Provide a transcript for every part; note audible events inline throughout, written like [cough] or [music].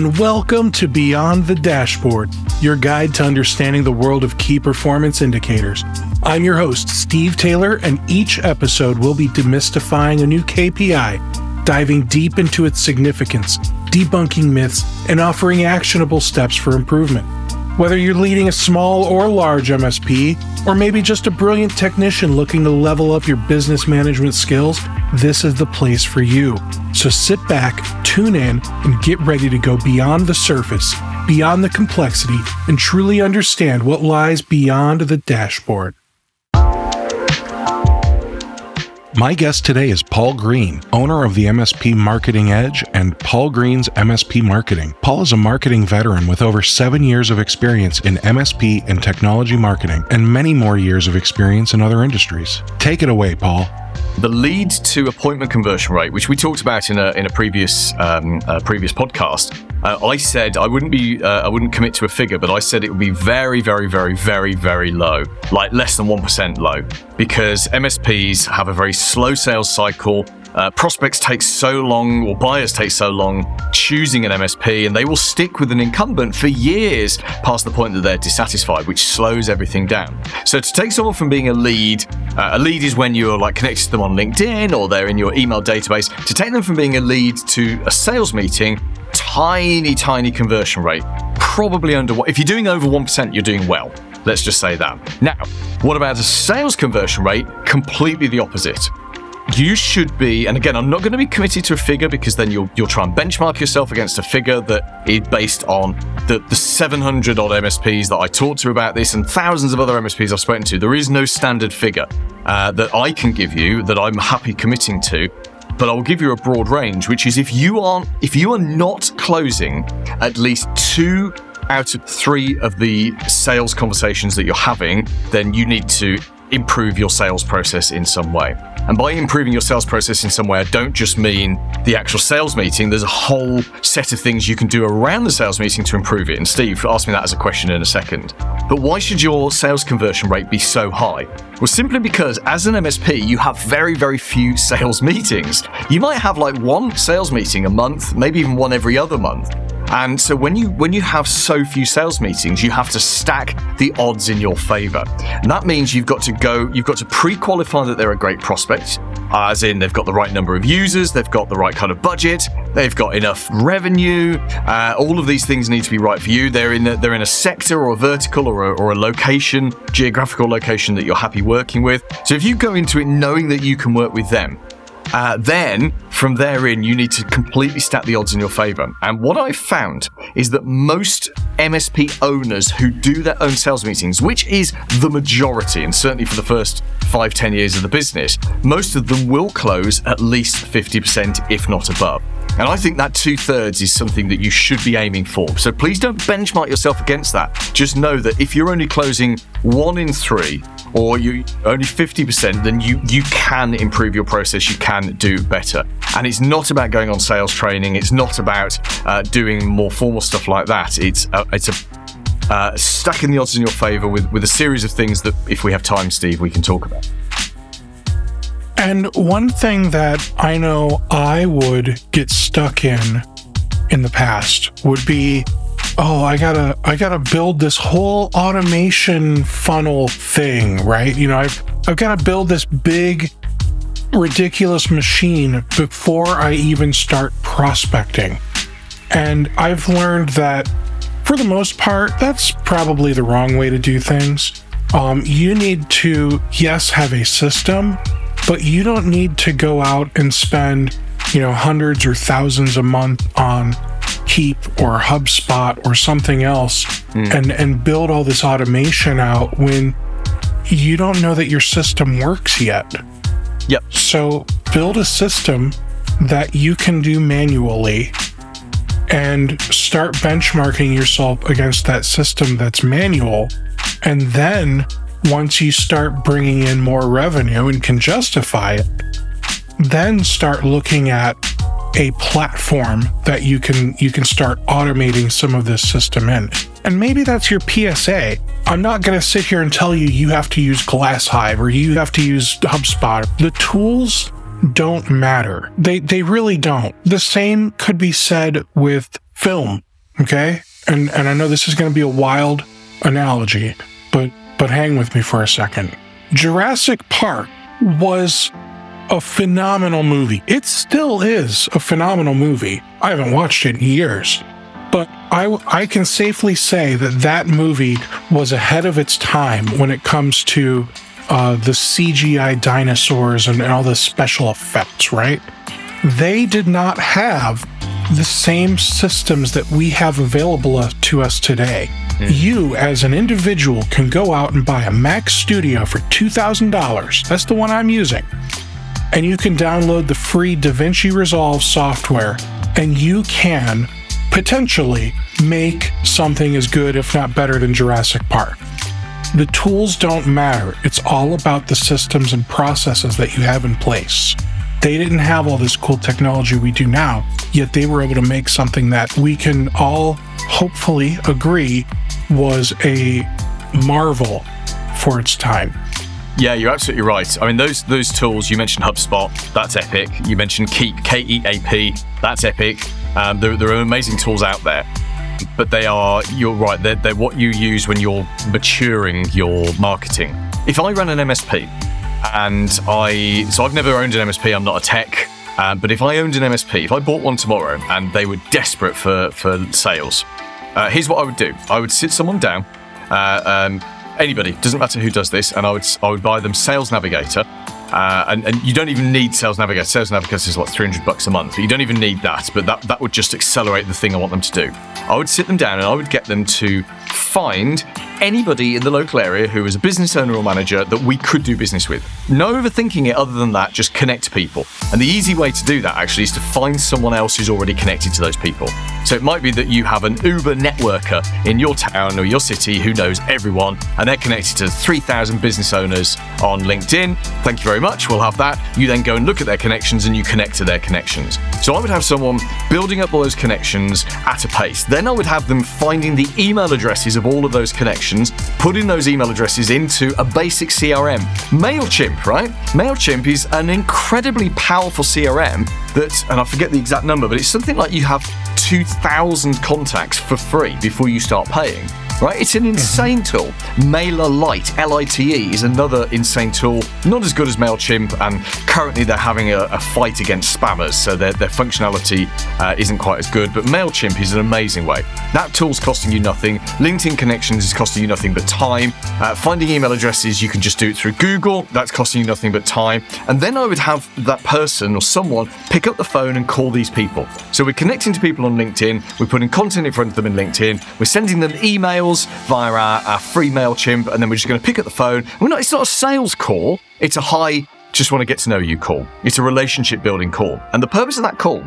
And welcome to Beyond the Dashboard, your guide to understanding the world of key performance indicators. I'm your host, Steve Taylor, and each episode will be demystifying a new KPI, diving deep into its significance, debunking myths, and offering actionable steps for improvement. Whether you're leading a small or large MSP, or maybe just a brilliant technician looking to level up your business management skills, this is the place for you. So sit back, tune in, and get ready to go beyond the surface, beyond the complexity, and truly understand what lies beyond the dashboard. My guest today is Paul Green, owner of the MSP Marketing Edge and Paul Green's MSP Marketing. Paul is a marketing veteran with over seven years of experience in MSP and technology marketing and many more years of experience in other industries. Take it away, Paul. The lead to appointment conversion rate, which we talked about in a in a previous um, uh, previous podcast, uh, I said I wouldn't be uh, I wouldn't commit to a figure, but I said it would be very very very very very low, like less than one percent low, because MSPs have a very slow sales cycle. Uh, prospects take so long, or buyers take so long choosing an MSP, and they will stick with an incumbent for years past the point that they're dissatisfied, which slows everything down. So, to take someone from being a lead, uh, a lead is when you're like connected to them on LinkedIn or they're in your email database. To take them from being a lead to a sales meeting, tiny, tiny conversion rate, probably under what? If you're doing over 1%, you're doing well. Let's just say that. Now, what about a sales conversion rate? Completely the opposite you should be, and again, I'm not going to be committed to a figure because then you'll you'll try and benchmark yourself against a figure that is based on the, the 700 odd MSPs that I talked to about this and thousands of other MSPs I've spoken to. There is no standard figure uh, that I can give you that I'm happy committing to. But I will give you a broad range, which is if you aren't, if you are not closing at least two out of three of the sales conversations that you're having, then you need to improve your sales process in some way. And by improving your sales process in some way, I don't just mean the actual sales meeting. There's a whole set of things you can do around the sales meeting to improve it. And Steve, ask me that as a question in a second. But why should your sales conversion rate be so high? Well, simply because as an MSP, you have very, very few sales [laughs] meetings. You might have like one sales meeting a month, maybe even one every other month. And so when you when you have so few sales meetings, you have to stack the odds in your favor. And that means you've got to go, you've got to pre-qualify that they're a great prospect, as in they've got the right number of users, they've got the right kind of budget, they've got enough revenue. Uh, all of these things need to be right for you. They're in a, they're in a sector or a vertical or a, or a location, geographical location that you're happy working with. So if you go into it knowing that you can work with them, uh, then from therein, you need to completely stack the odds in your favor. And what I've found is that most MSP owners who do their own sales meetings, which is the majority, and certainly for the first five, ten years of the business, most of them will close at least 50%, if not above. And I think that two thirds is something that you should be aiming for. So please don't benchmark yourself against that. Just know that if you're only closing one in three, or you only 50%, then you you can improve your process. You can do better. And it's not about going on sales training. It's not about uh, doing more formal stuff like that. It's uh, it's a uh, stacking the odds in your favor with with a series of things that, if we have time, Steve, we can talk about. And one thing that I know I would get stuck in in the past would be oh i gotta i gotta build this whole automation funnel thing right? You know i've i've gotta build this big ridiculous machine before i even start prospecting. And i've learned that for the most part that's probably the wrong way to do things. Um, you need to yes have a system but you don't need to go out and spend you know hundreds or thousands a month on Keap or HubSpot or something else mm. and and build all this automation out when you don't know that your system works yet. Yep. So build a system that you can do manually and start benchmarking yourself against that system that's manual. And then once you start bringing in more revenue and can justify it, then start looking at a platform that you can you can start automating some of this system in. And maybe that's your PSA. I'm not going to sit here and tell you you have to use Glasshive or you have to use HubSpot. The tools don't matter. They they really don't. The same could be said with film, okay? And and I know this is going to be a wild analogy, but but hang with me for a second. Jurassic Park was a phenomenal movie. It still is a phenomenal movie. I haven't watched it in years, but I, I can safely say that that movie was ahead of its time when it comes to uh, the CGI dinosaurs and, and all the special effects, right? They did not have the same systems that we have available to us today. Mm. You, as an individual, can go out and buy a Mac Studio for $2,000. That's the one I'm using. And you can download the free DaVinci Resolve software, and you can potentially make something as good, if not better, than Jurassic Park. The tools don't matter. It's all about the systems and processes that you have in place. They didn't have all this cool technology we do now, yet they were able to make something that we can all hopefully agree was a marvel for its time. Yeah, you're absolutely right. I mean, those those tools you mentioned, HubSpot, that's epic. You mentioned Keap, K E A P, that's epic. Um, there, there are amazing tools out there, but they are. You're right. They're, they're what you use when you're maturing your marketing. If I run an MSP and I so I've never owned an MSP. I'm not a tech, um, but if I owned an MSP, if I bought one tomorrow and they were desperate for for sales, uh, here's what I would do. I would sit someone down. Uh, um, anybody doesn't matter who does this, and I would I would buy them Sales Navigator. Uh, and, and, you don't even need Sales Navigator. Sales Navigator is like 300 bucks a month. You don't even need that, but that, that would just accelerate the thing I want them to do. I would sit them down and I would get them to find anybody in the local area who is a business owner or manager that we could do business with. No overthinking it other than that, just connect people. And the easy way to do that actually is to find someone else who's already connected to those people. So it might be that you have an Uber networker in your town or your city who knows everyone and they're connected to 3,000 business owners on LinkedIn. Thank you very much. We'll have that. You then go and look at their connections and you connect to their connections. So I would have someone building up all those connections at a pace. Then I would have them finding the email addresses of all of those connections, putting those email addresses into a basic CRM. MailChimp, right? MailChimp is an incredibly powerful CRM that, and I forget the exact number, but it's something like you have 2,000 contacts for free before you start paying right? It's an insane tool. MailerLite, L I T E, is another insane tool. Not as good as MailChimp, and currently they're having a, a fight against spammers, so their, their functionality uh, isn't quite as good. But MailChimp is an amazing way. That tool's costing you nothing. LinkedIn connections is costing you nothing but time. Uh, finding email addresses, you can just do it through Google. That's costing you nothing but time. And then I would have that person or someone pick up the phone and call these people. So we're connecting to people on LinkedIn, we're putting content in front of them in LinkedIn, we're sending them emails via our, our free MailChimp, and then we're just going to pick up the phone. We're not, it's not a sales call, it's a hi, just want to get to know you call. It's a relationship building call. And the purpose of that call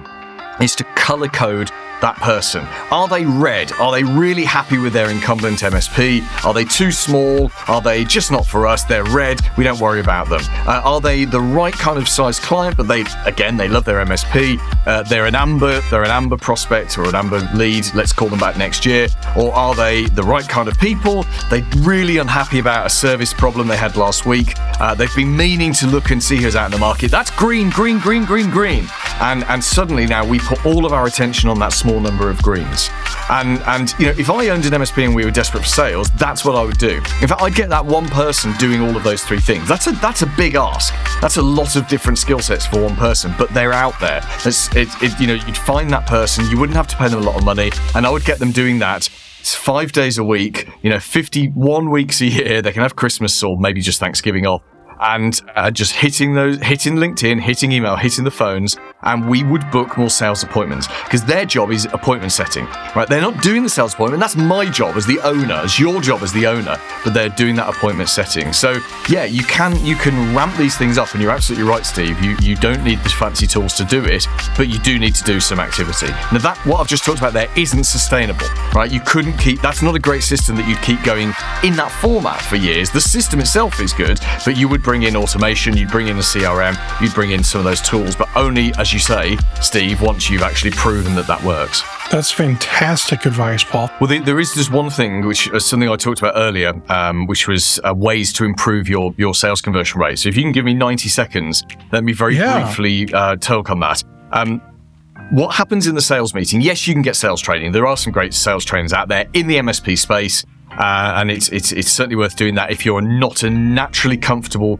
is to color code that person? Are they red? Are they really happy with their incumbent MSP? Are they too small? Are they just not for us? They're red. We don't worry about them. Uh, are they the right kind of size client? But they, again, they love their MSP. Uh, they're an amber. They're an amber prospect or an amber lead. Let's call them back next year. Or are they the right kind of people? They're really unhappy about a service problem they had last week. Uh, they've been meaning to look and see who's out in the market. That's green, green, green, green, green. And and suddenly now we put all of our attention on that small number of greens. And and you know, if I owned an MSP and we were desperate for sales, that's what I would do. In fact, I'd get that one person doing all of those three things. That's a that's a big ask. That's a lot of different skill sets for one person, but they're out there. It's, it, it, you know, you'd find that person. You wouldn't have to pay them a lot of money, and I would get them doing that it's five days a week, you know, 51 weeks a year. They can have Christmas or maybe just Thanksgiving off and uh, just hitting those, hitting LinkedIn, hitting email, hitting the phones, and we would book more sales appointments because their job is appointment setting, right? They're not doing the sales appointment. That's my job as the owner, as your job as the owner, but they're doing that appointment setting. So yeah, you can you can ramp these things up, and you're absolutely right, Steve. You you don't need the fancy tools to do it, but you do need to do some activity. Now that what I've just talked about there isn't sustainable, right? You couldn't keep. That's not a great system that you'd keep going in that format for years. The system itself is good, but you would bring in automation, you'd bring in a CRM, you'd bring in some of those tools, but only, as you say, Steve, once you've actually proven that that works. That's fantastic advice, Paul. Well, there is just one thing, which is something I talked about earlier, um, which was uh, ways to improve your, your sales conversion rate. So if you can give me 90 seconds, let me very yeah. briefly uh, talk on that. Um, what happens in the sales meeting? Yes, you can get sales training. There are some great sales trainers out there in the MSP space. Uh, and it's, it's it's certainly worth doing that if you're not a naturally comfortable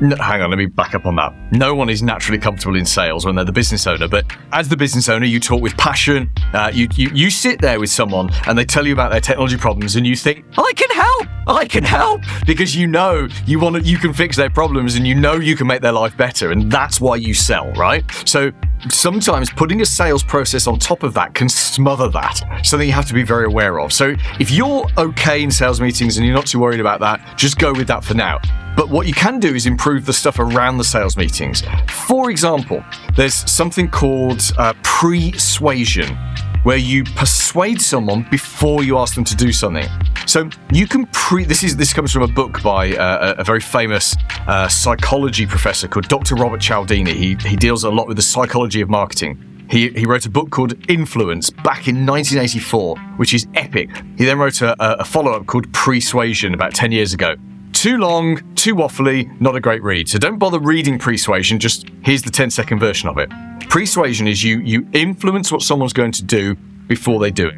no, hang on, let me back up on that. No one is naturally comfortable in sales when they're the business owner, but as the business owner, you talk with passion. Uh, you, you you sit there with someone and they tell you about their technology problems, and you think, I can help, I can help, because you know you want to, you can fix their problems, and you know you can make their life better, and that's why you sell, right? So sometimes putting a sales process on top of that can smother that. Something you have to be very aware of. So if you're okay in sales meetings and you're not too worried about that, just go with that for now. But what you can do is improve the stuff around the sales meetings. For example, there's something called uh, pre-suasion, where you persuade someone before you ask them to do something. So you can pre. This is this comes from a book by uh, a, very famous uh, psychology professor called Dr. Robert Cialdini. He he deals a lot with the psychology of marketing. He, he wrote a book called Influence back in 1984, which is epic. He then wrote a, a follow up called Pre-Suasion about 10 years ago. Too long, too waffly, not a great read. So don't bother reading Pre-Suasion, just here's the 10 second version of it. Pre-Suasion is you you influence what someone's going to do before they do it.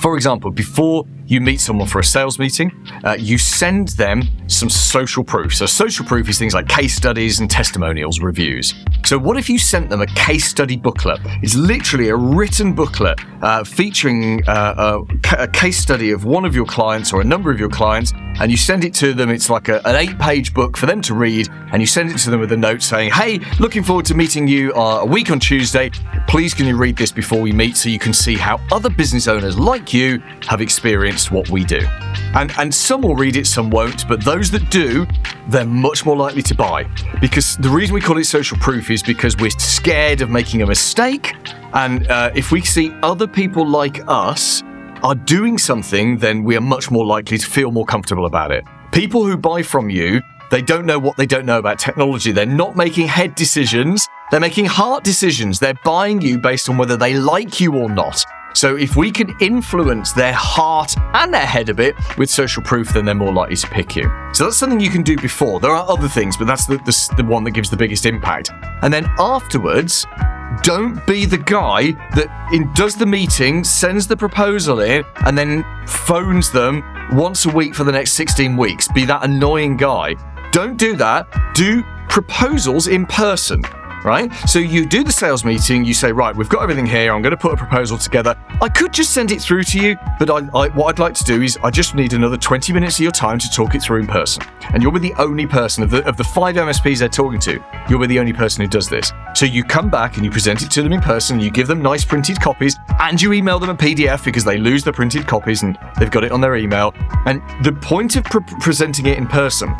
For example, before you meet someone for a sales meeting, uh, you send them some social proof. So, social proof is things like case studies and testimonials, reviews. So, what if you sent them a case study booklet? It's literally a written booklet uh, featuring uh, a, a, case study of one of your clients or a number of your clients, and you send it to them. It's like a, an eight page book for them to read, and you send it to them with a note saying, Hey, looking forward to meeting you uh, a week on Tuesday. Please, can you read this before we meet so you can see how other business owners like you have experienced what we do. And, and some will read it, some won't, but those that do, they're much more likely to buy. Because the reason we call it social proof is because we're scared of making a mistake. And uh, if we see other people like us are doing something, then we are much more likely to feel more comfortable about it. People who buy from you, they don't know what they don't know about technology. They're not making head decisions. They're making heart decisions. They're buying you based on whether they like you or not. So if we can influence their heart and their head a bit with social proof, then they're more likely to pick you. So that's something you can do before. There are other things, but that's the, the, the one that gives the biggest impact. And then afterwards, don't be the guy that in, does the meeting, sends the proposal in, and then phones them once a week for the next 16 weeks. Be that annoying guy. Don't do that. Do proposals in person right? So you do the sales meeting, you say, right, we've got everything here, I'm going to put a proposal together. I could just send it through to you, but I, I, what I'd like to do is I just need another 20 minutes of your time to talk it through in person. And you'll be the only person of the, of the five MSPs they're talking to, you'll be the only person who does this. So you come back and you present it to them in person, you give them nice printed copies, and you email them a PDF because they lose the printed copies and they've got it on their email. And the point of pre- presenting it in person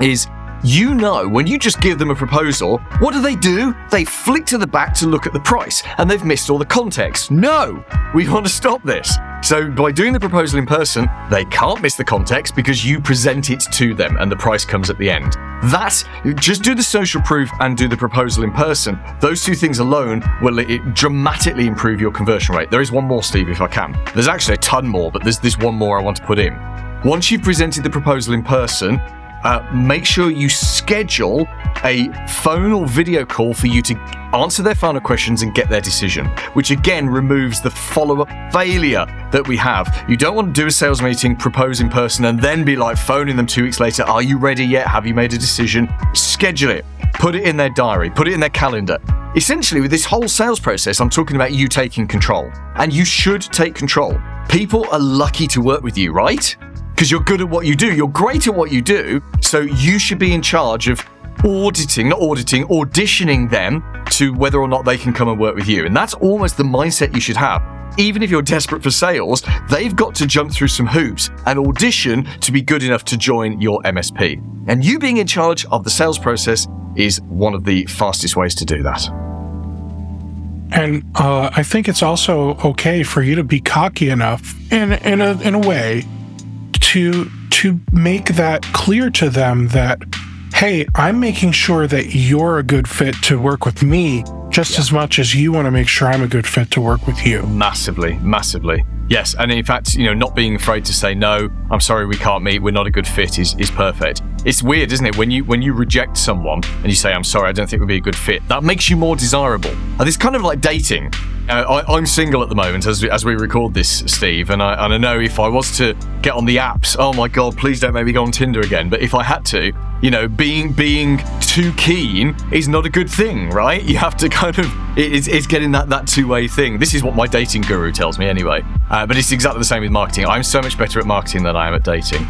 is you know, when you just give them a proposal, what do they do? They flick to the back to look at the price, and they've missed all the context. No! We want to stop this. So, by doing the proposal in person, they can't miss the context because you present it to them and the price comes at the end. That, just do the social proof and do the proposal in person. Those two things alone will dramatically improve your conversion rate. There is one more, Steve, if I can. There's actually a ton more, but there's this one more I want to put in. Once you've presented the proposal in person, uh, make sure you schedule a phone or video call for you to answer their final questions and get their decision, which again removes the follow up failure that we have. You don't want to do a sales meeting, propose in person, and then be like phoning them two weeks later Are you ready yet? Have you made a decision? Schedule it, put it in their diary, put it in their calendar. Essentially, with this whole sales process, I'm talking about you taking control. And you should take control. People are lucky to work with you, right? Because you're good at what you do. You're great at what you do. So you should be in charge of auditing, not auditing, auditioning them to whether or not they can come and work with you. And that's almost the mindset you should have. Even if you're desperate for sales, they've got to jump through some hoops and audition to be good enough to join your MSP. And you being in charge of the sales process is one of the fastest ways to do that. And uh, I think it's also okay for you to be cocky enough, in in a in a way, to to make that clear to them that hey, I'm making sure that you're a good fit to work with me just yeah. as much as you want to make sure I'm a good fit to work with you. Massively, massively. Yes, and in fact, you know, not being afraid to say no. I'm sorry we can't meet, we're not a good fit is, is perfect. It's weird, isn't it? When you when you reject someone and you say, I'm sorry, I don't think we'd be a good fit, that makes you more desirable. And it's kind of like dating. Uh, I, am single at the moment as we, as we record this, Steve, and I, and I know if I was to get on the apps, oh my god, please don't make me go on Tinder again. But if I had to, you know, being being too keen is not a good thing, right? You have to kind of it's, it's getting that that two way thing. This is what my dating guru tells me anyway. Uh, but it's exactly the same with marketing. I'm so much better at marketing than I am at dating.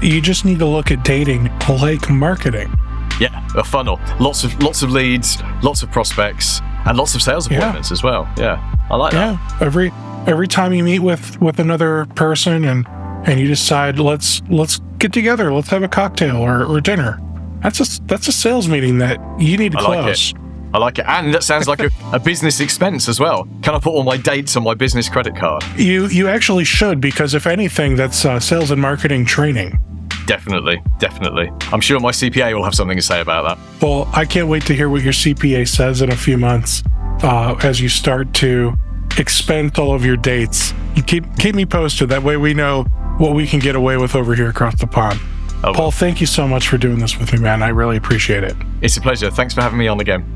You just need to look at dating like marketing. Yeah, a funnel. Lots of lots of leads, lots of prospects, and lots of sales appointments yeah. as well. Yeah, I like that. Yeah, every every time you meet with with another person and and you decide let's let's get together, let's have a cocktail or, or dinner. That's a that's a sales meeting that you need to I close. Like I like it. And that sounds like a, [laughs] a, business expense as well. Can I put all my dates on my business credit card? You you actually should because if anything, that's uh, sales and marketing training. Definitely, definitely. I'm sure my CPA will have something to say about that. Well, I can't wait to hear what your CPA says in a few months uh, as you start to expend all of your dates. You keep keep me posted. That way, we know what we can get away with over here across the pond. Oh, Paul, thank you so much for doing this with me, man. I really appreciate it. It's a pleasure. Thanks for having me on again.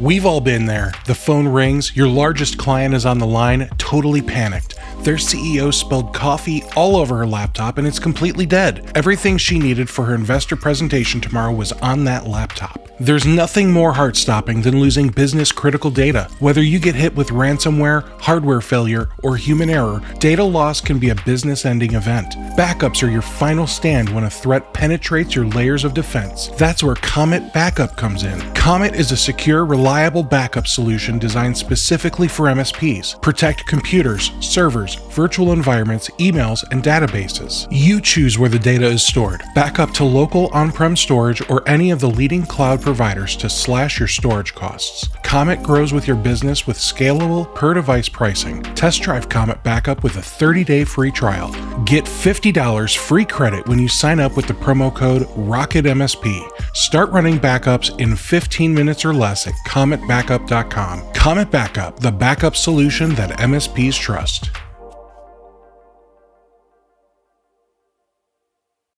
We've all been there. The phone rings, your largest client is on the line, totally panicked. Their CEO spilled coffee all over her laptop and it's completely dead. Everything she needed for her investor presentation tomorrow was on that laptop. There's nothing more heart stopping than losing business critical data. Whether you get hit with ransomware, hardware failure, or human error, data loss can be a business ending event. Backups are your final stand when a threat penetrates your layers of defense. That's where Comet Backup comes in. Comet is a secure, reliable backup solution designed specifically for MSPs. Protect computers, servers, virtual environments, emails, and databases. You choose where the data is stored. Backup to local on prem storage or any of the leading cloud providers to slash your storage costs. Comet grows with your business with scalable per device pricing. Test drive Comet Backup with a 30 day free trial. Get $50 free credit when you sign up with the promo code ROCKETMSP. Start running backups in 15 minutes or less at cometbackup.com. Comet Backup, the backup solution that MSPs trust.